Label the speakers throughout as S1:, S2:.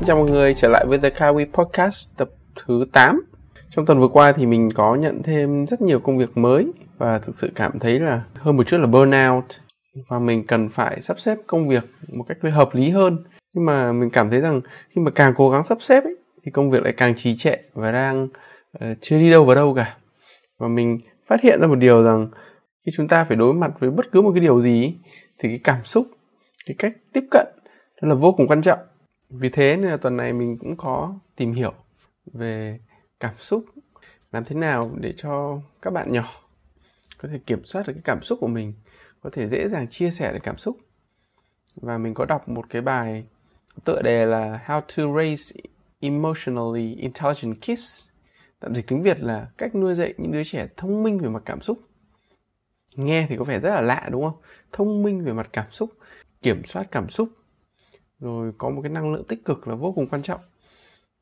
S1: Xin chào mọi người trở lại với The Kawi Podcast tập thứ 8. Trong tuần vừa qua thì mình có nhận thêm rất nhiều công việc mới và thực sự cảm thấy là hơn một chút là burnout và mình cần phải sắp xếp công việc một cách hợp lý hơn. Nhưng mà mình cảm thấy rằng khi mà càng cố gắng sắp xếp ấy, thì công việc lại càng trì trệ và đang uh, chưa đi đâu vào đâu cả. Và mình phát hiện ra một điều rằng khi chúng ta phải đối mặt với bất cứ một cái điều gì thì cái cảm xúc, cái cách tiếp cận nó là vô cùng quan trọng vì thế nên là tuần này mình cũng có tìm hiểu về cảm xúc. Làm thế nào để cho các bạn nhỏ có thể kiểm soát được cái cảm xúc của mình, có thể dễ dàng chia sẻ được cảm xúc. Và mình có đọc một cái bài tựa đề là How to Raise Emotionally Intelligent Kids, tạm dịch tiếng Việt là cách nuôi dạy những đứa trẻ thông minh về mặt cảm xúc. Nghe thì có vẻ rất là lạ, đúng không? Thông minh về mặt cảm xúc, kiểm soát cảm xúc rồi có một cái năng lượng tích cực là vô cùng quan trọng.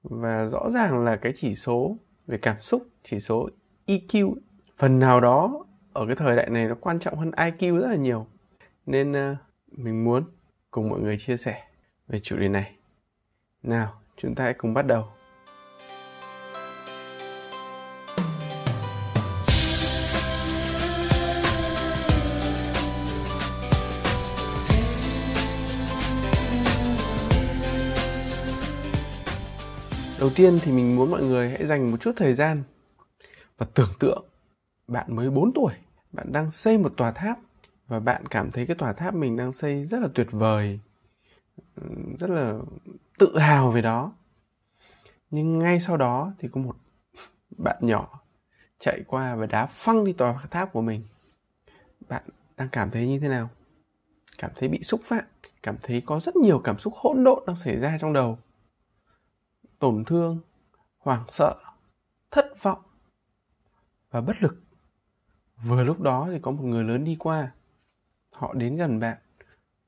S1: Và rõ ràng là cái chỉ số về cảm xúc chỉ số EQ phần nào đó ở cái thời đại này nó quan trọng hơn IQ rất là nhiều. Nên uh, mình muốn cùng mọi người chia sẻ về chủ đề này. Nào chúng ta hãy cùng bắt đầu. Đầu tiên thì mình muốn mọi người hãy dành một chút thời gian và tưởng tượng bạn mới 4 tuổi, bạn đang xây một tòa tháp và bạn cảm thấy cái tòa tháp mình đang xây rất là tuyệt vời, rất là tự hào về đó. Nhưng ngay sau đó thì có một bạn nhỏ chạy qua và đá phăng đi tòa tháp của mình. Bạn đang cảm thấy như thế nào? Cảm thấy bị xúc phạm, cảm thấy có rất nhiều cảm xúc hỗn độn đang xảy ra trong đầu tổn thương, hoảng sợ, thất vọng và bất lực. Vừa lúc đó thì có một người lớn đi qua. Họ đến gần bạn,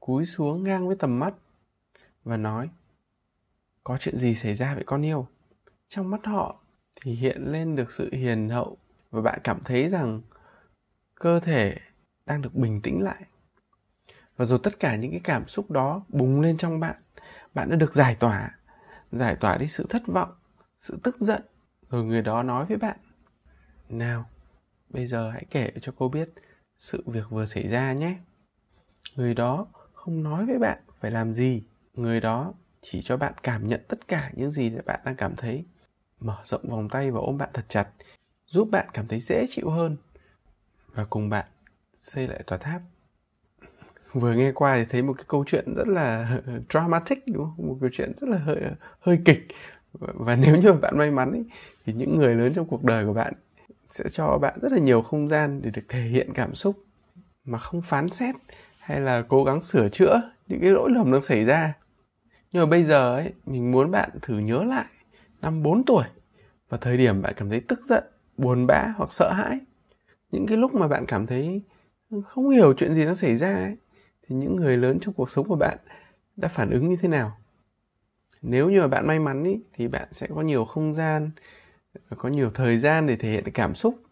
S1: cúi xuống ngang với tầm mắt và nói, có chuyện gì xảy ra vậy con yêu? Trong mắt họ thì hiện lên được sự hiền hậu và bạn cảm thấy rằng cơ thể đang được bình tĩnh lại. Và rồi tất cả những cái cảm xúc đó bùng lên trong bạn bạn đã được giải tỏa giải tỏa đi sự thất vọng, sự tức giận. Rồi người đó nói với bạn, nào, bây giờ hãy kể cho cô biết sự việc vừa xảy ra nhé. Người đó không nói với bạn phải làm gì. Người đó chỉ cho bạn cảm nhận tất cả những gì mà bạn đang cảm thấy. Mở rộng vòng tay và ôm bạn thật chặt, giúp bạn cảm thấy dễ chịu hơn. Và cùng bạn xây lại tòa tháp vừa nghe qua thì thấy một cái câu chuyện rất là dramatic đúng không? Một câu chuyện rất là hơi hơi kịch. Và, nếu như bạn may mắn ý, thì những người lớn trong cuộc đời của bạn sẽ cho bạn rất là nhiều không gian để được thể hiện cảm xúc mà không phán xét hay là cố gắng sửa chữa những cái lỗi lầm đang xảy ra. Nhưng mà bây giờ ấy mình muốn bạn thử nhớ lại năm 4 tuổi và thời điểm bạn cảm thấy tức giận buồn bã hoặc sợ hãi. Những cái lúc mà bạn cảm thấy không hiểu chuyện gì nó xảy ra ấy thì những người lớn trong cuộc sống của bạn đã phản ứng như thế nào? Nếu như mà bạn may mắn ý, thì bạn sẽ có nhiều không gian có nhiều thời gian để thể hiện cảm xúc.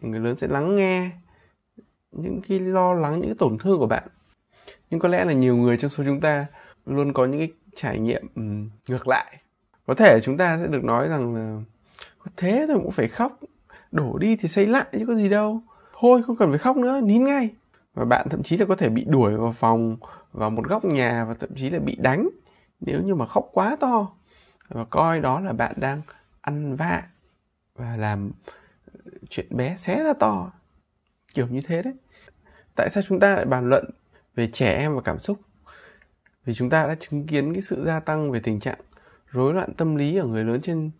S1: Người lớn sẽ lắng nghe những cái lo lắng những cái tổn thương của bạn. Nhưng có lẽ là nhiều người trong số chúng ta luôn có những cái trải nghiệm ngược lại. Có thể chúng ta sẽ được nói rằng là có thế thôi cũng phải khóc đổ đi thì xây lại chứ có gì đâu. Thôi không cần phải khóc nữa nín ngay và bạn thậm chí là có thể bị đuổi vào phòng, vào một góc nhà và thậm chí là bị đánh nếu như mà khóc quá to. Và coi đó là bạn đang ăn vạ và làm ờ, chuyện bé xé ra to. Kiểu như thế đấy. Tại sao chúng ta lại bàn luận về trẻ em và cảm xúc? Vì chúng ta đã chứng kiến cái sự gia tăng về tình trạng rối loạn tâm lý ở người lớn trên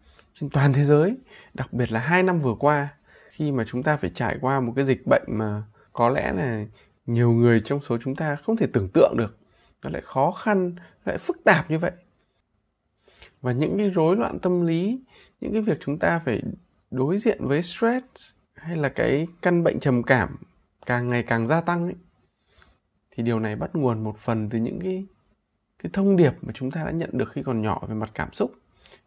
S1: trên toàn thế giới, đặc biệt là hai năm vừa qua, khi mà chúng ta phải trải qua một cái dịch bệnh mà có lẽ là nhiều người trong số chúng ta không thể tưởng tượng được nó lại khó khăn lại phức tạp như vậy. Và những cái rối loạn tâm lý những cái việc chúng ta phải đối diện với stress hay là cái căn bệnh trầm cảm càng ngày càng gia tăng ấy, thì điều này bắt nguồn một phần từ những cái cái thông điệp mà chúng ta đã nhận được khi còn nhỏ về mặt cảm xúc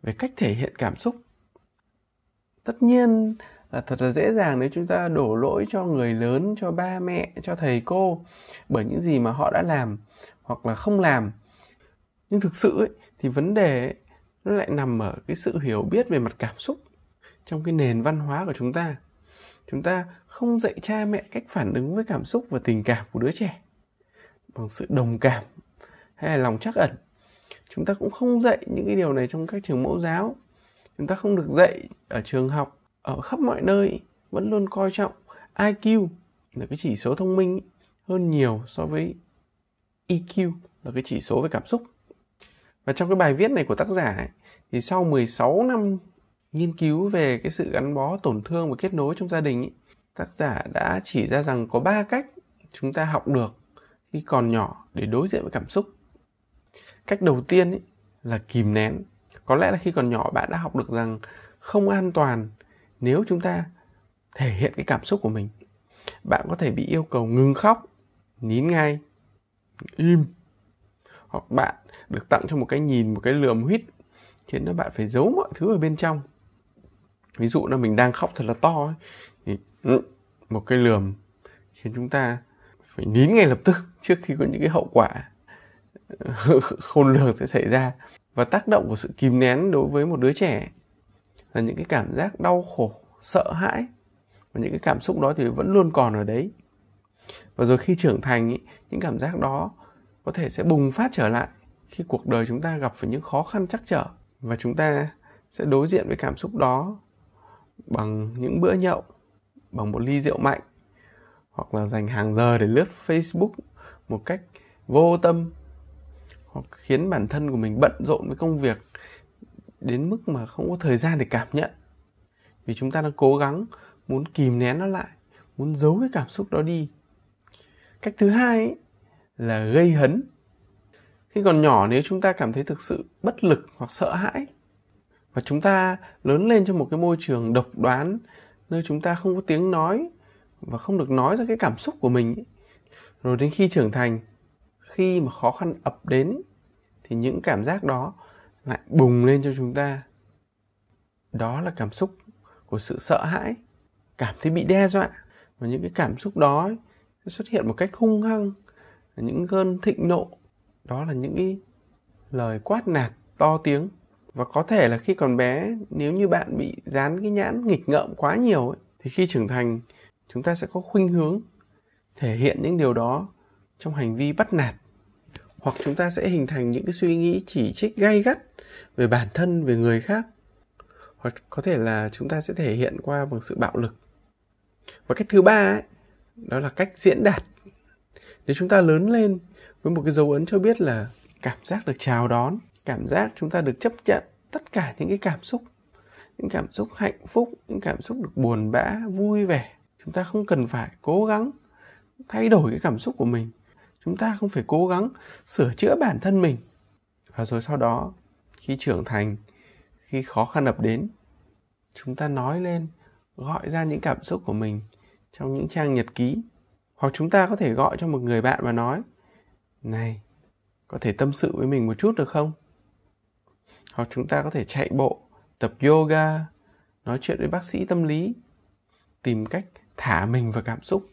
S1: về cách thể hiện cảm xúc. Tất nhiên là thật là dễ dàng nếu chúng ta đổ lỗi cho người lớn cho ba mẹ cho thầy cô bởi những gì mà họ đã làm hoặc là không làm. Nhưng thực sự ấy, thì vấn đề ấy, nó lại nằm ở cái sự hiểu biết về mặt cảm xúc trong cái nền văn hóa của chúng ta. Chúng ta không dạy cha mẹ cách phản ứng với cảm xúc và tình cảm của đứa trẻ bằng sự đồng cảm hay là lòng trắc ẩn. Chúng ta cũng không dạy những cái điều này trong các trường mẫu giáo. Chúng ta không được dạy ở trường học ở khắp mọi nơi vẫn luôn coi trọng IQ là cái chỉ số thông minh hơn nhiều so với EQ là cái chỉ số về cảm xúc. Và trong cái bài viết này của tác giả ấy, thì sau 16 năm nghiên cứu về cái sự gắn bó tổn thương và kết nối trong gia đình ấy, tác giả đã chỉ ra rằng có ba cách chúng ta học được khi còn nhỏ để đối diện với cảm xúc. Cách đầu tiên ấy, là kìm nén. Có lẽ là khi còn nhỏ bạn đã học được rằng không an toàn nếu chúng ta thể hiện cái cảm xúc của mình bạn có thể bị yêu cầu ngừng khóc nín ngay im. Hoặc bạn được tặng cho một cái nhìn một cái lườm huýt khiến cho bạn phải giấu mọi thứ ở bên trong. Ví dụ là mình đang khóc thật là to ấy, thì ừ, một cái lườm khiến chúng ta phải nín ngay lập tức trước khi có những cái hậu quả ờ, khôn lường sẽ xảy ra. Và tác động của sự kìm nén đối với một đứa trẻ là những cái cảm giác đau khổ sợ hãi. Và những cái cảm xúc đó thì vẫn luôn còn ở đấy. Và rồi khi trưởng thành ý, những cảm giác đó có thể sẽ bùng phát trở lại khi cuộc đời chúng ta gặp phải những khó khăn chắc trở. Và chúng ta sẽ đối diện với cảm xúc đó bằng những bữa nhậu bằng một ly rượu mạnh hoặc là dành hàng giờ để lướt Facebook một cách vô tâm hoặc khiến bản thân của mình bận rộn với công việc đến mức mà không có thời gian để cảm nhận vì chúng ta đang cố gắng muốn kìm nén nó lại muốn giấu cái cảm xúc đó đi cách thứ hai ấy, là gây hấn khi còn nhỏ nếu chúng ta cảm thấy thực sự bất lực hoặc sợ hãi và chúng ta lớn lên trong một cái môi trường độc đoán nơi chúng ta không có tiếng nói và không được nói ra cái cảm xúc của mình ấy. rồi đến khi trưởng thành khi mà khó khăn ập đến thì những cảm giác đó lại bùng lên cho chúng ta. Đó là cảm xúc của sự sợ hãi cảm thấy bị đe dọa. Và những cái cảm xúc đó sẽ xuất hiện một cách hung hăng những cơn thịnh nộ. Đó là những cái lời quát nạt to tiếng. Và có thể là khi còn bé nếu như bạn bị dán cái nhãn nghịch ngợm quá nhiều ấy, thì khi trưởng thành chúng ta sẽ có khuynh hướng thể hiện những điều đó trong hành vi bắt nạt. Hoặc chúng ta sẽ hình thành những cái suy nghĩ chỉ trích gay gắt về bản thân về người khác. Hoặc có thể là chúng ta sẽ thể hiện qua bằng sự bạo lực. Và cách thứ ba ấy, đó là cách diễn đạt. Nếu chúng ta lớn lên với một cái dấu ấn cho biết là cảm giác được chào đón cảm giác chúng ta được chấp nhận tất cả những cái cảm xúc những cảm xúc hạnh phúc những cảm xúc được buồn bã vui vẻ chúng ta không cần phải cố gắng thay đổi cái cảm xúc của mình. Chúng ta không phải cố gắng sửa chữa bản thân mình. Và rồi sau đó khi trưởng thành, khi khó khăn ập đến, chúng ta nói lên, gọi ra những cảm xúc của mình trong những trang nhật ký. Hoặc chúng ta có thể gọi cho một người bạn và nói, này, có thể tâm sự với mình một chút được không? Hoặc chúng ta có thể chạy bộ, tập yoga, nói chuyện với bác sĩ tâm lý, tìm cách thả mình vào cảm xúc,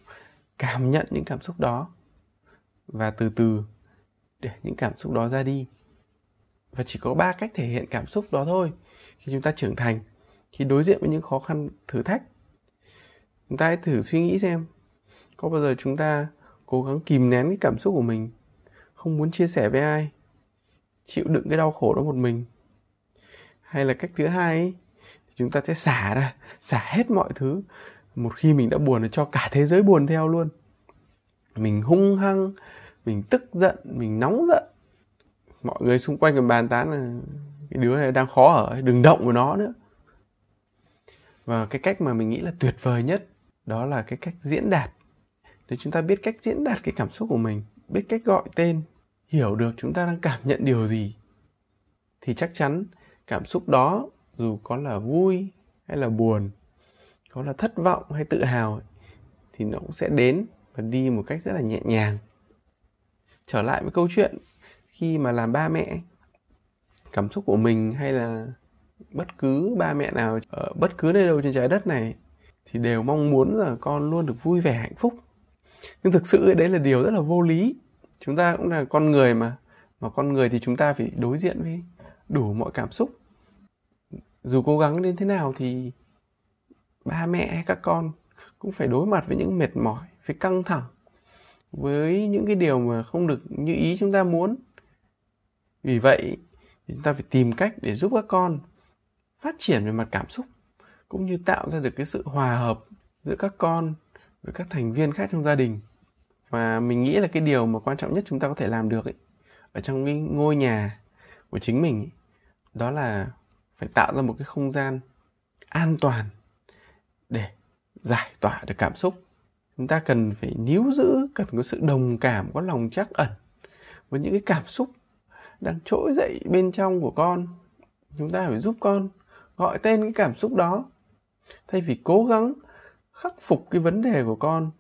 S1: cảm nhận những cảm xúc đó. Và từ từ để những cảm xúc đó ra đi và chỉ có ba cách thể hiện cảm xúc đó thôi. Khi chúng ta trưởng thành khi đối diện với những khó khăn thử thách chúng ta hãy thử suy nghĩ xem có bao giờ chúng ta cố gắng kìm nén cái cảm xúc của mình không muốn chia sẻ với ai chịu đựng cái đau khổ đó một mình? Hay là cách thứ hai ấy, chúng ta sẽ xả ra xả hết mọi thứ một khi mình đã buồn thì cho cả thế giới buồn theo luôn. Mình hung hăng mình tức giận mình nóng giận mọi người xung quanh còn bàn tán là cái đứa này đang khó ở, đừng động vào nó nữa. Và cái cách mà mình nghĩ là tuyệt vời nhất, đó là cái cách diễn đạt. Để chúng ta biết cách diễn đạt cái cảm xúc của mình, biết cách gọi tên, hiểu được chúng ta đang cảm nhận điều gì, thì chắc chắn cảm xúc đó dù có là vui hay là buồn, có là thất vọng hay tự hào thì nó cũng sẽ đến và đi một cách rất là nhẹ nhàng. Trở lại với câu chuyện khi mà làm ba mẹ, cảm xúc của mình hay là bất cứ ba mẹ nào ở bất cứ nơi đâu trên trái đất này thì đều mong muốn là con luôn được vui vẻ, hạnh phúc. Nhưng thực sự đấy là điều rất là vô lý. Chúng ta cũng là con người mà mà con người thì chúng ta phải đối diện với đủ mọi cảm xúc. Dù cố gắng đến thế nào thì ba mẹ hay các con cũng phải đối mặt với những mệt mỏi với căng thẳng với những cái điều mà không được như ý chúng ta muốn vì vậy thì chúng ta phải tìm cách để giúp các con phát triển về mặt cảm xúc cũng như tạo ra được cái sự hòa hợp giữa các con với các thành viên khác trong gia đình. Và mình nghĩ là cái điều mà quan trọng nhất chúng ta có thể làm được ấy, ở trong cái ngôi nhà của chính mình ấy, đó là phải tạo ra một cái không gian an toàn để giải tỏa được cảm xúc. Chúng ta cần phải níu giữ cần có sự đồng cảm có lòng trắc ẩn với những cái cảm xúc đang trỗi dậy bên trong của con. Chúng ta phải giúp con gọi tên cái cảm xúc đó. Thay vì cố gắng khắc phục cái vấn đề của con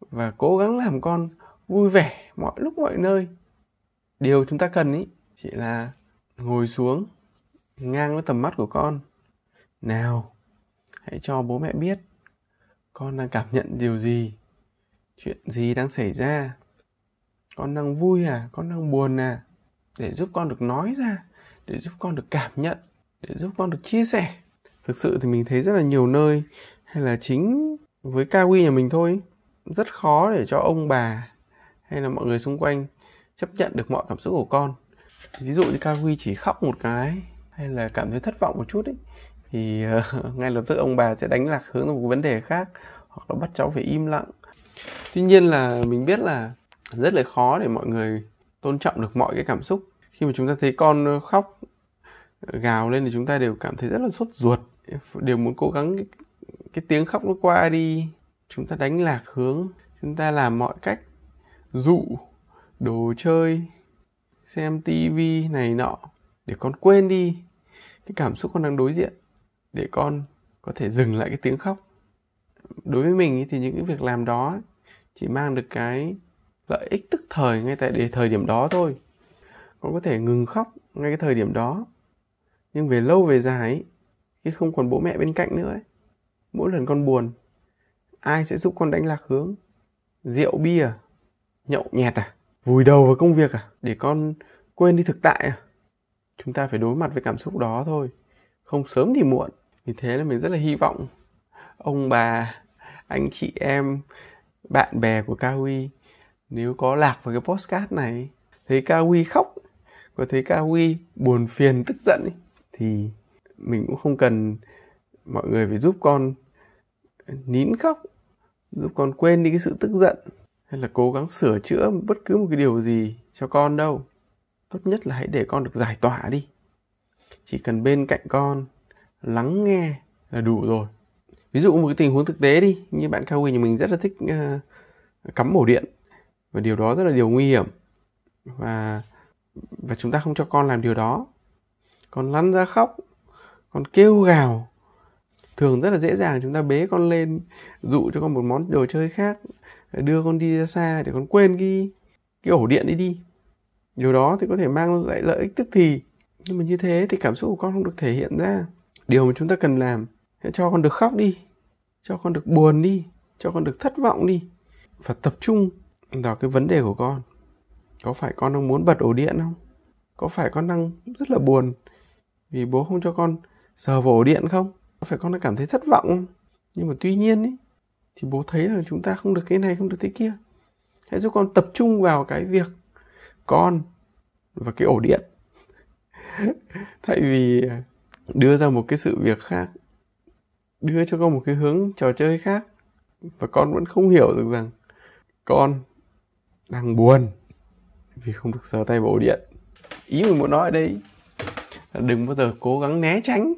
S1: và cố gắng làm con vui vẻ mọi lúc mọi nơi, điều chúng ta cần ý chỉ là ngồi xuống, ngang với tầm mắt của con. Nào, hãy cho bố mẹ biết con đang cảm nhận điều gì, chuyện gì đang xảy ra. Con đang vui à? Con đang buồn à? Để giúp con được nói ra để giúp con được cảm nhận để giúp con được chia sẻ. Thực sự thì mình thấy rất là nhiều nơi hay là chính với Kawi nhà mình thôi rất khó để cho ông bà hay là mọi người xung quanh chấp nhận được mọi cảm xúc của con. Ví dụ như Kawi chỉ khóc một cái hay là cảm thấy thất vọng một chút ấy thì uh, ngay lập tức ông bà sẽ đánh lạc hướng một vấn đề khác hoặc là bắt cháu phải im lặng. Tuy nhiên là mình biết là rất là khó để mọi người tôn trọng được mọi cái cảm xúc khi mà chúng ta thấy con khóc gào lên thì chúng ta đều cảm thấy rất là sốt ruột. Đều muốn cố gắng cái, cái tiếng khóc nó qua đi. Chúng ta đánh lạc hướng chúng ta làm mọi cách dụ đồ chơi xem tivi này nọ để con quên đi cái cảm xúc con đang đối diện để con có thể dừng lại cái tiếng khóc. Đối với mình thì những cái việc làm đó chỉ mang được cái lợi ích tức thời ngay tại để thời điểm đó thôi con có thể ngừng khóc ngay cái thời điểm đó. Nhưng về lâu về dài khi không còn bố mẹ bên cạnh nữa ấy, mỗi lần con buồn ai sẽ giúp con đánh lạc hướng? Rượu bia nhậu nhẹt à? Vùi đầu vào công việc à? Để con quên đi thực tại à? Chúng ta phải đối mặt với cảm xúc đó thôi. Không sớm thì muộn. Vì thế là mình rất là hy vọng ông bà anh chị em bạn bè của Cao Huy nếu có lạc vào cái postcard này thấy Cao Huy khóc có thấy Cao Huy buồn phiền tức giận ấy, thì mình cũng không cần mọi người phải giúp con nín khóc giúp con quên đi cái sự tức giận hay là cố gắng sửa chữa bất cứ một cái điều gì cho con đâu. Tốt nhất là hãy để con được giải tỏa đi. Chỉ cần bên cạnh con lắng nghe là đủ rồi. Ví dụ một cái tình huống thực tế đi như bạn cao nhà mình rất là thích uh, cắm ổ điện. Và điều đó rất là điều nguy hiểm. Và và chúng ta không cho con làm điều đó. Con lăn ra khóc, con kêu gào. Thường rất là dễ dàng chúng ta bế con lên, dụ cho con một món đồ chơi khác, đưa con đi ra xa để con quên cái cái ổ điện đi đi. Điều đó thì có thể mang lại lợi ích tức thì. Nhưng mà như thế thì cảm xúc của con không được thể hiện ra. Điều mà chúng ta cần làm, hãy cho con được khóc đi, cho con được buồn đi, cho con được thất vọng đi. Và tập trung vào cái vấn đề của con có phải con đang muốn bật ổ điện không? Có phải con đang rất là buồn vì bố không cho con sờ vào ổ điện không? Có phải con đang cảm thấy thất vọng không? Nhưng mà tuy nhiên ý, thì bố thấy là chúng ta không được cái này không được cái kia. Hãy giúp con tập trung vào cái việc con và cái ổ điện. Thay vì đưa ra một cái sự việc khác đưa cho con một cái hướng trò chơi khác. Và con vẫn không hiểu được rằng con đang buồn vì không được sờ tay vào ổ điện. Ý mình muốn nói ở đây là đừng bao giờ cố gắng né tránh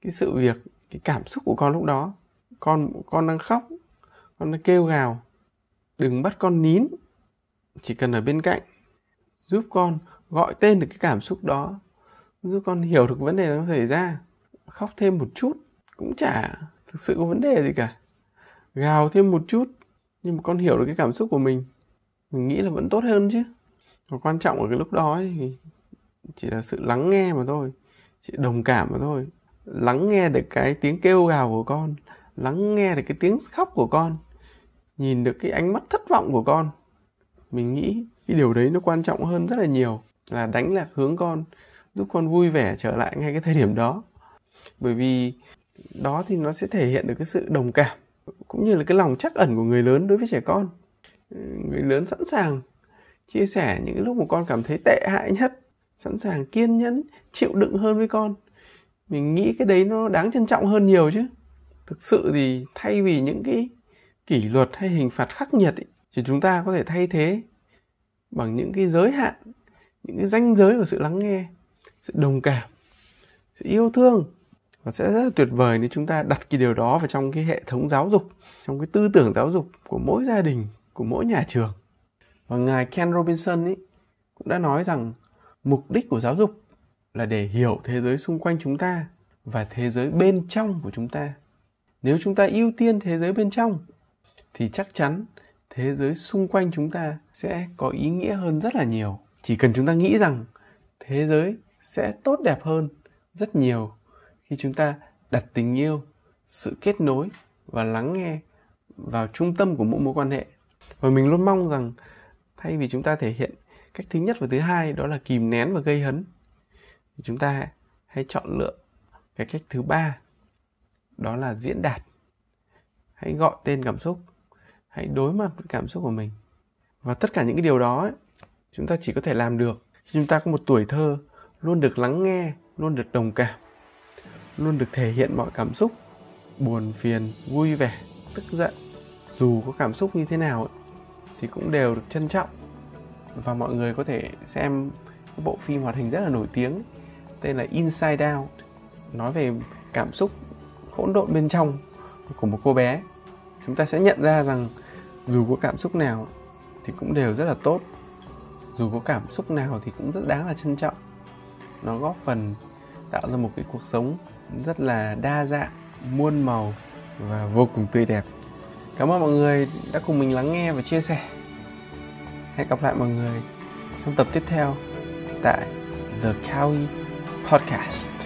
S1: cái sự việc, cái cảm xúc của con lúc đó. Con con đang khóc, con đang kêu gào. Đừng bắt con nín. Chỉ cần ở bên cạnh, giúp con gọi tên được cái cảm xúc đó, giúp con hiểu được vấn đề đang xảy ra, khóc thêm một chút cũng chả thực sự có vấn đề gì cả. Gào thêm một chút nhưng mà con hiểu được cái cảm xúc của mình mình nghĩ là vẫn tốt hơn chứ và quan trọng ở cái lúc đó thì chỉ là sự lắng nghe mà thôi chỉ đồng cảm mà thôi. Lắng nghe được cái tiếng kêu gào của con, lắng nghe được cái tiếng khóc của con, nhìn được cái ánh mắt thất vọng của con. Mình nghĩ cái điều đấy nó quan trọng hơn rất là nhiều, là đánh lạc hướng con, giúp con vui vẻ trở lại ngay cái thời điểm đó. Bởi vì đó thì nó sẽ thể hiện được cái sự đồng cảm, cũng như là cái lòng chắc ẩn của người lớn đối với trẻ con. Người lớn sẵn sàng chia sẻ những lúc mà con cảm thấy tệ hại nhất sẵn sàng kiên nhẫn chịu đựng hơn với con. Mình nghĩ cái đấy nó đáng trân trọng hơn nhiều chứ. Thực sự thì thay vì những cái kỷ luật hay hình phạt khắc nghiệt ý, thì chúng ta có thể thay thế bằng những cái giới hạn những cái ranh giới của sự lắng nghe sự đồng cảm sự yêu thương. Và sẽ rất là tuyệt vời nếu chúng ta đặt cái điều đó vào trong cái hệ thống giáo dục trong cái tư tưởng giáo dục của mỗi gia đình của mỗi nhà trường và ngài Ken Robinson ấy cũng đã nói rằng mục đích của giáo dục là để hiểu thế giới xung quanh chúng ta và thế giới bên trong của chúng ta. Nếu chúng ta ưu tiên thế giới bên trong, thì chắc chắn thế giới xung quanh chúng ta sẽ có ý nghĩa hơn rất là nhiều. Chỉ cần chúng ta nghĩ rằng thế giới sẽ tốt đẹp hơn rất nhiều khi chúng ta đặt tình yêu, sự kết nối và lắng nghe vào trung tâm của mỗi mối quan hệ. Và mình luôn mong rằng thay vì chúng ta thể hiện cách thứ nhất và thứ hai đó là kìm nén và gây hấn thì chúng ta hãy chọn lựa cái cách thứ ba đó là diễn đạt. Hãy gọi tên cảm xúc hãy đối mặt với cảm xúc của mình. Và tất cả những cái điều đó ấy, chúng ta chỉ có thể làm được khi chúng ta có một tuổi thơ luôn được lắng nghe luôn được đồng cảm luôn được thể hiện mọi cảm xúc buồn phiền vui vẻ tức giận dù có cảm xúc như thế nào ấy, thì cũng đều được trân trọng. Và mọi người có thể xem cái bộ phim hoạt hình rất là nổi tiếng, tên là Inside Out. Nói về cảm xúc hỗn độn bên trong của một cô bé. Chúng ta sẽ nhận ra rằng dù có cảm xúc nào thì cũng đều rất là tốt. Dù có cảm xúc nào thì cũng rất đáng là trân trọng. Nó góp phần tạo ra một cái cuộc sống rất là đa dạng, muôn màu và vô cùng tươi đẹp cảm ơn mọi người đã cùng mình lắng nghe và chia sẻ. Hẹn gặp lại mọi người trong tập tiếp theo tại The Cowie Podcast.